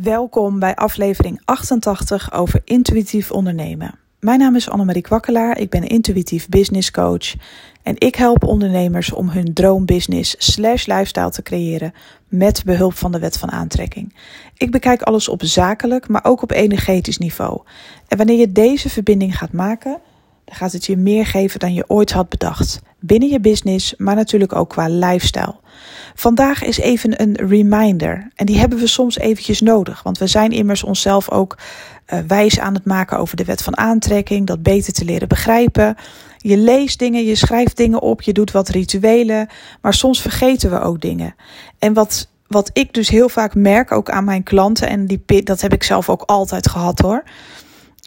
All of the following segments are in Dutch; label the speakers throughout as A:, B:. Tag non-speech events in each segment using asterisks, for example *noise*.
A: Welkom bij aflevering 88 over intuïtief ondernemen. Mijn naam is Annemarie Kwakkelaar, ik ben intuïtief business coach en ik help ondernemers om hun droombusiness slash lifestyle te creëren met behulp van de wet van aantrekking. Ik bekijk alles op zakelijk, maar ook op energetisch niveau. En wanneer je deze verbinding gaat maken, dan gaat het je meer geven dan je ooit had bedacht. Binnen je business, maar natuurlijk ook qua lifestyle. Vandaag is even een reminder. En die hebben we soms eventjes nodig. Want we zijn immers onszelf ook uh, wijs aan het maken over de wet van aantrekking. Dat beter te leren begrijpen. Je leest dingen, je schrijft dingen op, je doet wat rituelen. Maar soms vergeten we ook dingen. En wat, wat ik dus heel vaak merk, ook aan mijn klanten. En die, dat heb ik zelf ook altijd gehad hoor.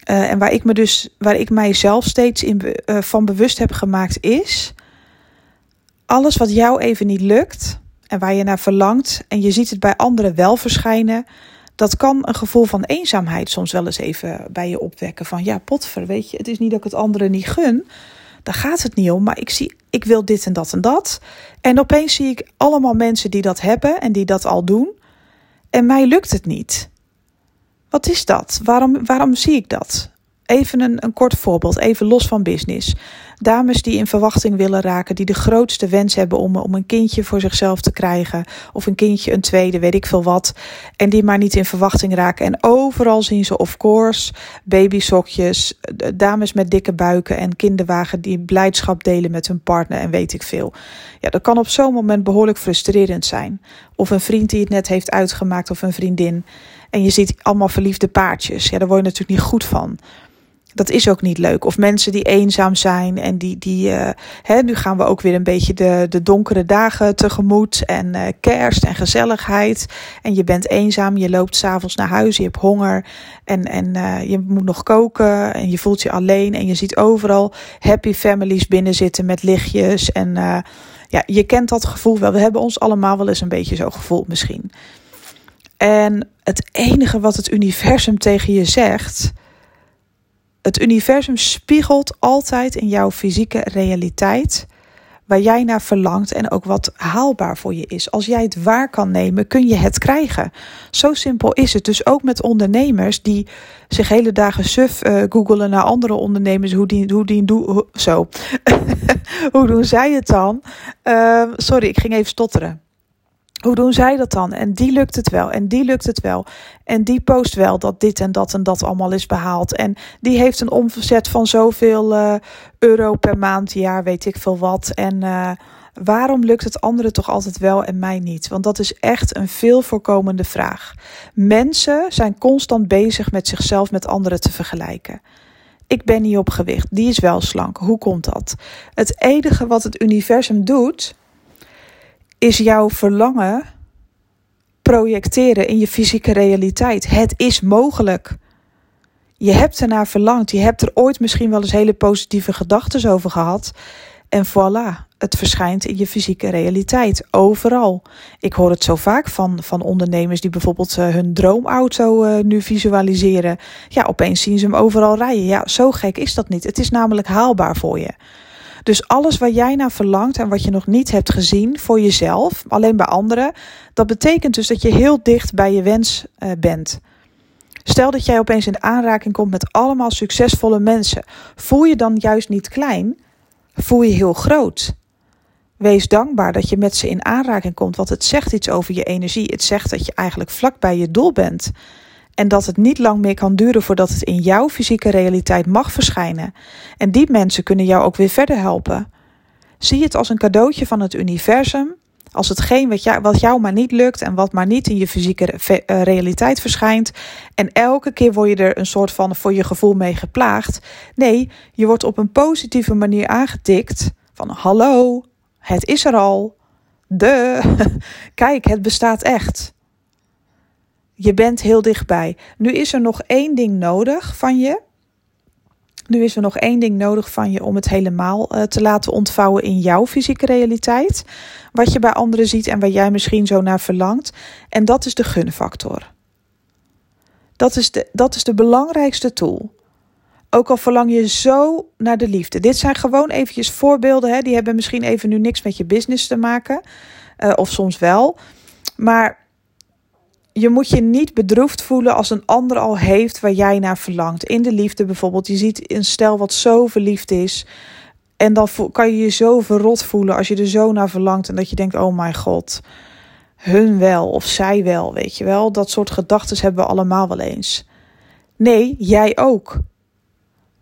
A: Uh, en waar ik me dus, waar ik mijzelf steeds in, uh, van bewust heb gemaakt, is alles wat jou even niet lukt en waar je naar verlangt en je ziet het bij anderen wel verschijnen, dat kan een gevoel van eenzaamheid soms wel eens even bij je opwekken. Van ja, potver, weet je, het is niet dat ik het anderen niet gun. Daar gaat het niet om, maar ik zie, ik wil dit en dat en dat. En opeens zie ik allemaal mensen die dat hebben en die dat al doen. En mij lukt het niet. Wat is dat? Waarom, waarom zie ik dat? Even een, een kort voorbeeld, even los van business. Dames die in verwachting willen raken, die de grootste wens hebben om, om een kindje voor zichzelf te krijgen. Of een kindje, een tweede, weet ik veel wat. En die maar niet in verwachting raken. En overal zien ze, of course, babysokjes, dames met dikke buiken en kinderwagen die blijdschap delen met hun partner en weet ik veel. Ja, dat kan op zo'n moment behoorlijk frustrerend zijn. Of een vriend die het net heeft uitgemaakt of een vriendin. En je ziet allemaal verliefde paardjes. Ja, daar word je natuurlijk niet goed van dat is ook niet leuk. Of mensen die eenzaam zijn en die, die uh, hè, nu gaan we ook weer een beetje de, de donkere dagen tegemoet en uh, kerst en gezelligheid. En je bent eenzaam, je loopt s'avonds naar huis, je hebt honger en, en uh, je moet nog koken en je voelt je alleen en je ziet overal happy families binnen zitten met lichtjes. En ja, je kent dat gevoel wel. We hebben ons allemaal wel eens een beetje zo gevoeld misschien. En het enige wat het universum tegen je zegt het universum spiegelt altijd in jouw fysieke realiteit waar jij naar verlangt en ook wat haalbaar voor je is. Als jij het waar kan nemen, kun je het krijgen. Zo simpel is het. Dus ook met ondernemers die zich hele dagen suf uh, googelen naar andere ondernemers. Hoe die, hoe die doen, zo. *laughs* hoe doen zij het dan? Uh, sorry, ik ging even stotteren. Hoe doen zij dat dan? En die lukt het wel. En die lukt het wel. En die post wel dat dit en dat en dat allemaal is behaald. En die heeft een omzet van zoveel uh, euro per maand, jaar, weet ik veel wat. En uh, waarom lukt het anderen toch altijd wel en mij niet? Want dat is echt een veel voorkomende vraag. Mensen zijn constant bezig met zichzelf met anderen te vergelijken. Ik ben niet op gewicht, die is wel slank. Hoe komt dat? Het enige wat het universum doet is jouw verlangen projecteren in je fysieke realiteit. Het is mogelijk. Je hebt ernaar verlangd. Je hebt er ooit misschien wel eens hele positieve gedachten over gehad. En voilà, het verschijnt in je fysieke realiteit. Overal. Ik hoor het zo vaak van, van ondernemers die bijvoorbeeld uh, hun droomauto uh, nu visualiseren. Ja, opeens zien ze hem overal rijden. Ja, zo gek is dat niet. Het is namelijk haalbaar voor je. Dus alles waar jij naar verlangt en wat je nog niet hebt gezien voor jezelf, alleen bij anderen, dat betekent dus dat je heel dicht bij je wens uh, bent. Stel dat jij opeens in aanraking komt met allemaal succesvolle mensen. Voel je dan juist niet klein? Voel je heel groot? Wees dankbaar dat je met ze in aanraking komt, want het zegt iets over je energie. Het zegt dat je eigenlijk vlak bij je doel bent. En dat het niet lang meer kan duren voordat het in jouw fysieke realiteit mag verschijnen. En die mensen kunnen jou ook weer verder helpen. Zie het als een cadeautje van het universum. Als hetgeen wat jou, wat jou maar niet lukt en wat maar niet in je fysieke eh, realiteit verschijnt. En elke keer word je er een soort van voor je gevoel mee geplaagd. Nee, je wordt op een positieve manier aangetikt. Van hallo, het is er al. De, *laughs* kijk, het bestaat echt. Je bent heel dichtbij. Nu is er nog één ding nodig van je. Nu is er nog één ding nodig van je om het helemaal uh, te laten ontvouwen in jouw fysieke realiteit. Wat je bij anderen ziet en waar jij misschien zo naar verlangt. En dat is de gunfactor. Dat is de, dat is de belangrijkste tool. Ook al verlang je zo naar de liefde. Dit zijn gewoon eventjes voorbeelden. Hè? Die hebben misschien even nu niks met je business te maken. Uh, of soms wel. Maar je moet je niet bedroefd voelen als een ander al heeft waar jij naar verlangt. In de liefde bijvoorbeeld. Je ziet een stel wat zo verliefd is. En dan kan je je zo verrot voelen als je er zo naar verlangt. En dat je denkt, oh mijn god, hun wel of zij wel, weet je wel. Dat soort gedachten hebben we allemaal wel eens. Nee, jij ook.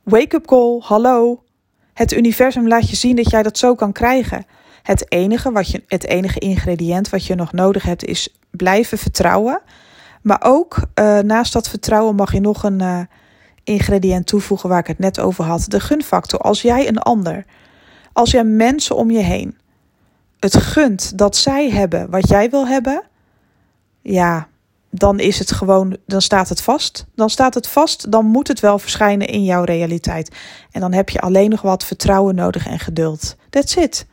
A: Wake-up call, hallo. Het universum laat je zien dat jij dat zo kan krijgen. Het enige, wat je, het enige ingrediënt wat je nog nodig hebt is blijven vertrouwen. Maar ook uh, naast dat vertrouwen mag je nog een uh, ingrediënt toevoegen waar ik het net over had. De gunfactor. Als jij een ander, als jij mensen om je heen het gunt dat zij hebben wat jij wil hebben, ja, dan is het gewoon, dan staat het vast. Dan staat het vast, dan moet het wel verschijnen in jouw realiteit. En dan heb je alleen nog wat vertrouwen nodig en geduld. That's it.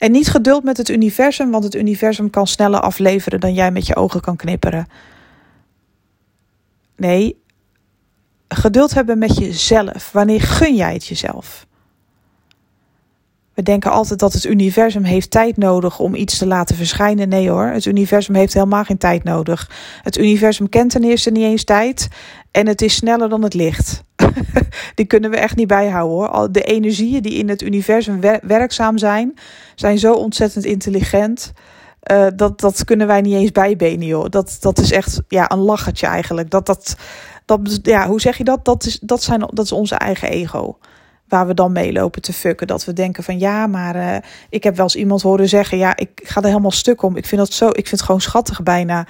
A: En niet geduld met het universum, want het universum kan sneller afleveren dan jij met je ogen kan knipperen. Nee, geduld hebben met jezelf. Wanneer gun jij het jezelf? We denken altijd dat het universum heeft tijd nodig om iets te laten verschijnen. Nee hoor, het universum heeft helemaal geen tijd nodig. Het universum kent ten eerste niet eens tijd en het is sneller dan het licht. *laughs* die kunnen we echt niet bijhouden hoor. De energieën die in het universum werkzaam zijn, zijn zo ontzettend intelligent. Uh, dat, dat kunnen wij niet eens bijbenen, joh. Dat, dat is echt ja, een lachertje eigenlijk. Dat, dat, dat, ja, hoe zeg je dat? Dat is, dat, zijn, dat is onze eigen ego waar we dan meelopen te fucken. Dat we denken van ja, maar uh, ik heb wel eens iemand horen zeggen: ja, ik ga er helemaal stuk om. Ik vind dat zo, ik vind het gewoon schattig bijna.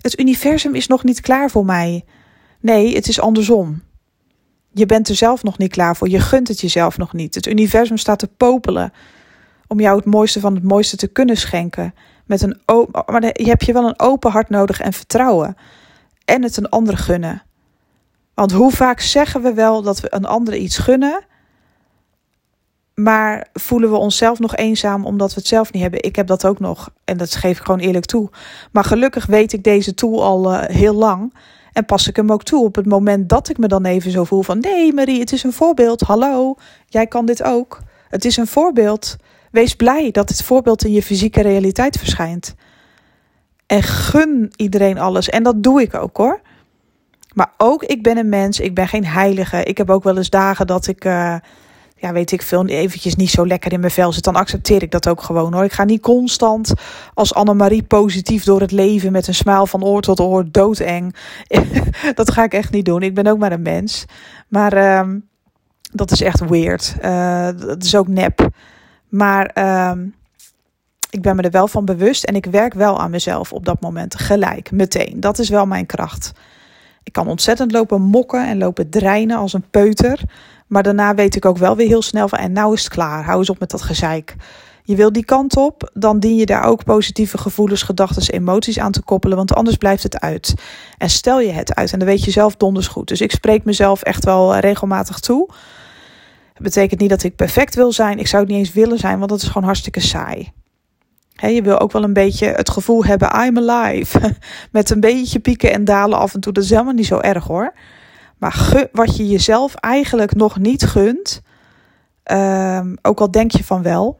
A: Het universum is nog niet klaar voor mij. Nee, het is andersom. Je bent er zelf nog niet klaar voor. Je gunt het jezelf nog niet. Het universum staat te popelen om jou het mooiste van het mooiste te kunnen schenken. Met een maar je hebt je wel een open hart nodig en vertrouwen. En het een ander gunnen. Want hoe vaak zeggen we wel dat we een ander iets gunnen, maar voelen we onszelf nog eenzaam omdat we het zelf niet hebben? Ik heb dat ook nog. En dat geef ik gewoon eerlijk toe. Maar gelukkig weet ik deze tool al uh, heel lang. En pas ik hem ook toe op het moment dat ik me dan even zo voel van... Nee Marie, het is een voorbeeld. Hallo, jij kan dit ook. Het is een voorbeeld. Wees blij dat dit voorbeeld in je fysieke realiteit verschijnt. En gun iedereen alles. En dat doe ik ook hoor. Maar ook, ik ben een mens. Ik ben geen heilige. Ik heb ook wel eens dagen dat ik... Uh, ja, weet ik veel, eventjes niet zo lekker in mijn vel zit, dan accepteer ik dat ook gewoon hoor. Ik ga niet constant als Annemarie positief door het leven met een smaal van oor tot oor doodeng. *laughs* dat ga ik echt niet doen. Ik ben ook maar een mens. Maar uh, dat is echt weird. Uh, dat is ook nep. Maar uh, ik ben me er wel van bewust en ik werk wel aan mezelf op dat moment gelijk, meteen. Dat is wel mijn kracht. Ik kan ontzettend lopen mokken en lopen dreinen als een peuter. Maar daarna weet ik ook wel weer heel snel van en nou is het klaar. Hou eens op met dat gezeik. Je wil die kant op, dan dien je daar ook positieve gevoelens, gedachten, emoties aan te koppelen, want anders blijft het uit. En stel je het uit en dan weet je zelf donders goed. Dus ik spreek mezelf echt wel regelmatig toe. Dat betekent niet dat ik perfect wil zijn. Ik zou het niet eens willen zijn, want dat is gewoon hartstikke saai. je wil ook wel een beetje het gevoel hebben, I'm alive. *laughs* Met een beetje pieken en dalen af en toe. Dat is helemaal niet zo erg hoor. Maar wat je jezelf eigenlijk nog niet gunt, um, ook al denk je van wel,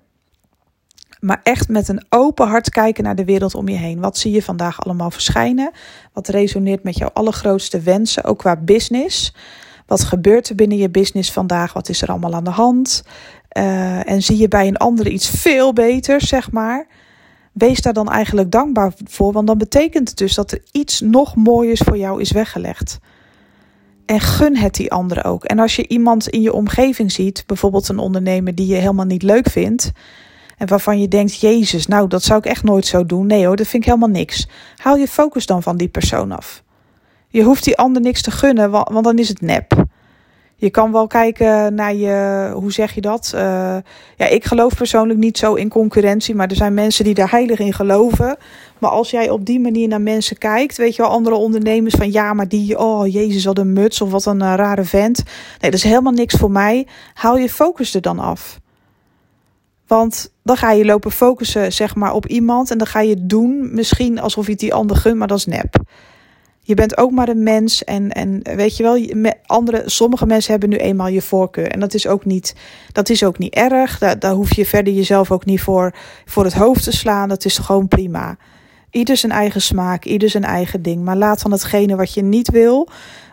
A: maar echt met een open hart kijken naar de wereld om je heen. Wat zie je vandaag allemaal verschijnen? Wat resoneert met jouw allergrootste wensen, ook qua business? Wat gebeurt er binnen je business vandaag? Wat is er allemaal aan de hand? Uh, en zie je bij een ander iets veel beters, zeg maar? Wees daar dan eigenlijk dankbaar voor, want dan betekent het dus dat er iets nog mooiers voor jou is weggelegd. En gun het die anderen ook. En als je iemand in je omgeving ziet, bijvoorbeeld een ondernemer die je helemaal niet leuk vindt. En waarvan je denkt, Jezus, nou dat zou ik echt nooit zo doen. Nee hoor, dat vind ik helemaal niks. Haal je focus dan van die persoon af. Je hoeft die ander niks te gunnen, want dan is het nep. Je kan wel kijken naar je, hoe zeg je dat? Uh, ja, ik geloof persoonlijk niet zo in concurrentie, maar er zijn mensen die daar heilig in geloven. Maar als jij op die manier naar mensen kijkt, weet je wel, andere ondernemers van ja, maar die, oh jezus, wat een muts of wat een uh, rare vent. Nee, dat is helemaal niks voor mij. Haal je focus er dan af. Want dan ga je lopen focussen, zeg maar, op iemand. En dan ga je doen, misschien alsof je het die ander gunt, maar dat is nep. Je bent ook maar een mens. En, en weet je wel, andere, sommige mensen hebben nu eenmaal je voorkeur. En dat is ook niet, dat is ook niet erg. Daar, daar hoef je verder jezelf ook niet voor, voor het hoofd te slaan. Dat is gewoon prima. Ieder zijn eigen smaak, ieder zijn eigen ding. Maar laat dan hetgene wat je niet wil,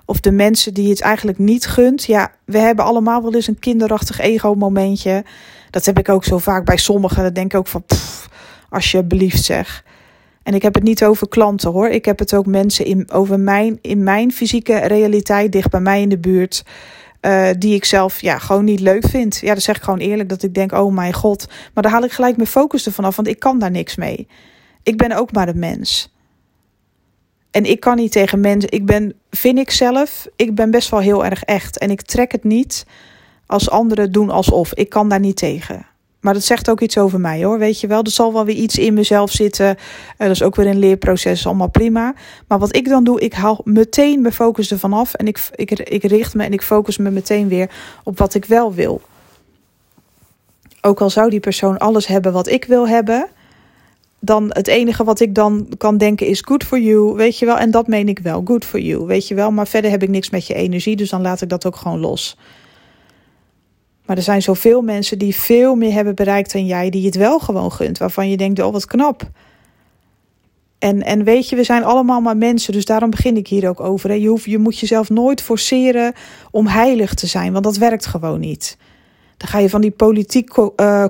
A: of de mensen die het eigenlijk niet gunt. Ja, we hebben allemaal wel eens een kinderachtig ego-momentje. Dat heb ik ook zo vaak bij sommigen. Dan denk ik ook van, pff, alsjeblieft zeg. En ik heb het niet over klanten hoor. Ik heb het ook mensen in, over mijn, in mijn fysieke realiteit, dicht bij mij in de buurt. Uh, die ik zelf ja, gewoon niet leuk vind. Ja, dat zeg ik gewoon eerlijk. Dat ik denk, oh mijn god. Maar dan haal ik gelijk mijn focus ervan af. Want ik kan daar niks mee. Ik ben ook maar een mens. En ik kan niet tegen mensen. Ik ben, vind ik zelf, ik ben best wel heel erg echt. En ik trek het niet als anderen doen alsof. Ik kan daar niet tegen. Maar dat zegt ook iets over mij hoor, weet je wel. Er zal wel weer iets in mezelf zitten. Uh, dat is ook weer een leerproces, allemaal prima. Maar wat ik dan doe, ik haal meteen mijn focus ervan af. En ik, ik, ik richt me en ik focus me meteen weer op wat ik wel wil. Ook al zou die persoon alles hebben wat ik wil hebben dan het enige wat ik dan kan denken is good for you, weet je wel. En dat meen ik wel, good for you, weet je wel. Maar verder heb ik niks met je energie, dus dan laat ik dat ook gewoon los. Maar er zijn zoveel mensen die veel meer hebben bereikt dan jij, die het wel gewoon gunt. Waarvan je denkt, oh wat knap. En, en weet je, we zijn allemaal maar mensen, dus daarom begin ik hier ook over. Hè. Je, hoeft, je moet jezelf nooit forceren om heilig te zijn, want dat werkt gewoon niet. Dan ga je van die politiek uh,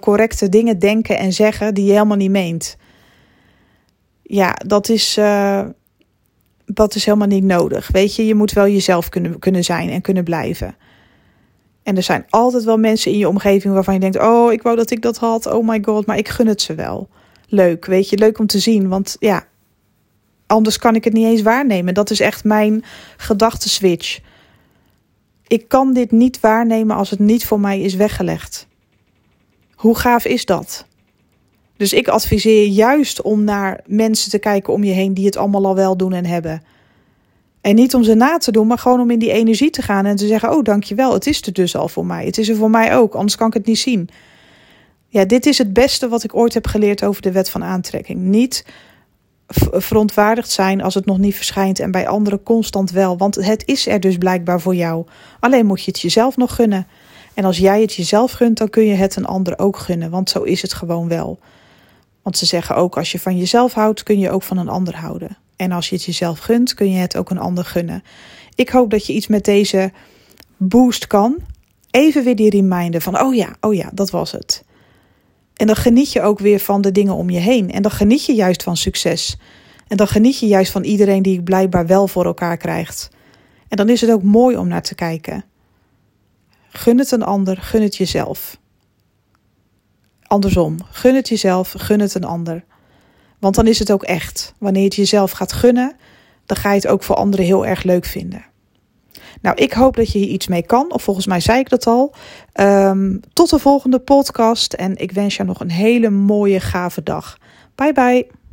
A: correcte dingen denken en zeggen die je helemaal niet meent. Ja, dat is, uh, dat is helemaal niet nodig. Weet je, je moet wel jezelf kunnen, kunnen zijn en kunnen blijven. En er zijn altijd wel mensen in je omgeving waarvan je denkt: Oh, ik wou dat ik dat had. Oh my god, maar ik gun het ze wel. Leuk, weet je, leuk om te zien. Want ja, anders kan ik het niet eens waarnemen. Dat is echt mijn gedachtenswitch. Ik kan dit niet waarnemen als het niet voor mij is weggelegd. Hoe gaaf is dat? Dus ik adviseer juist om naar mensen te kijken om je heen die het allemaal al wel doen en hebben. En niet om ze na te doen, maar gewoon om in die energie te gaan en te zeggen: Oh, dankjewel, het is er dus al voor mij. Het is er voor mij ook, anders kan ik het niet zien. Ja, dit is het beste wat ik ooit heb geleerd over de wet van aantrekking. Niet verontwaardigd zijn als het nog niet verschijnt en bij anderen constant wel. Want het is er dus blijkbaar voor jou. Alleen moet je het jezelf nog gunnen. En als jij het jezelf gunt, dan kun je het een ander ook gunnen. Want zo is het gewoon wel. Want ze zeggen ook: als je van jezelf houdt, kun je ook van een ander houden. En als je het jezelf gunt, kun je het ook een ander gunnen. Ik hoop dat je iets met deze boost kan. Even weer die reminder van: oh ja, oh ja, dat was het. En dan geniet je ook weer van de dingen om je heen. En dan geniet je juist van succes. En dan geniet je juist van iedereen die het blijkbaar wel voor elkaar krijgt. En dan is het ook mooi om naar te kijken. Gun het een ander, gun het jezelf. Andersom, gun het jezelf, gun het een ander. Want dan is het ook echt. Wanneer je het jezelf gaat gunnen, dan ga je het ook voor anderen heel erg leuk vinden. Nou, ik hoop dat je hier iets mee kan. Of volgens mij zei ik dat al. Um, tot de volgende podcast. En ik wens je nog een hele mooie, gave dag. Bye bye.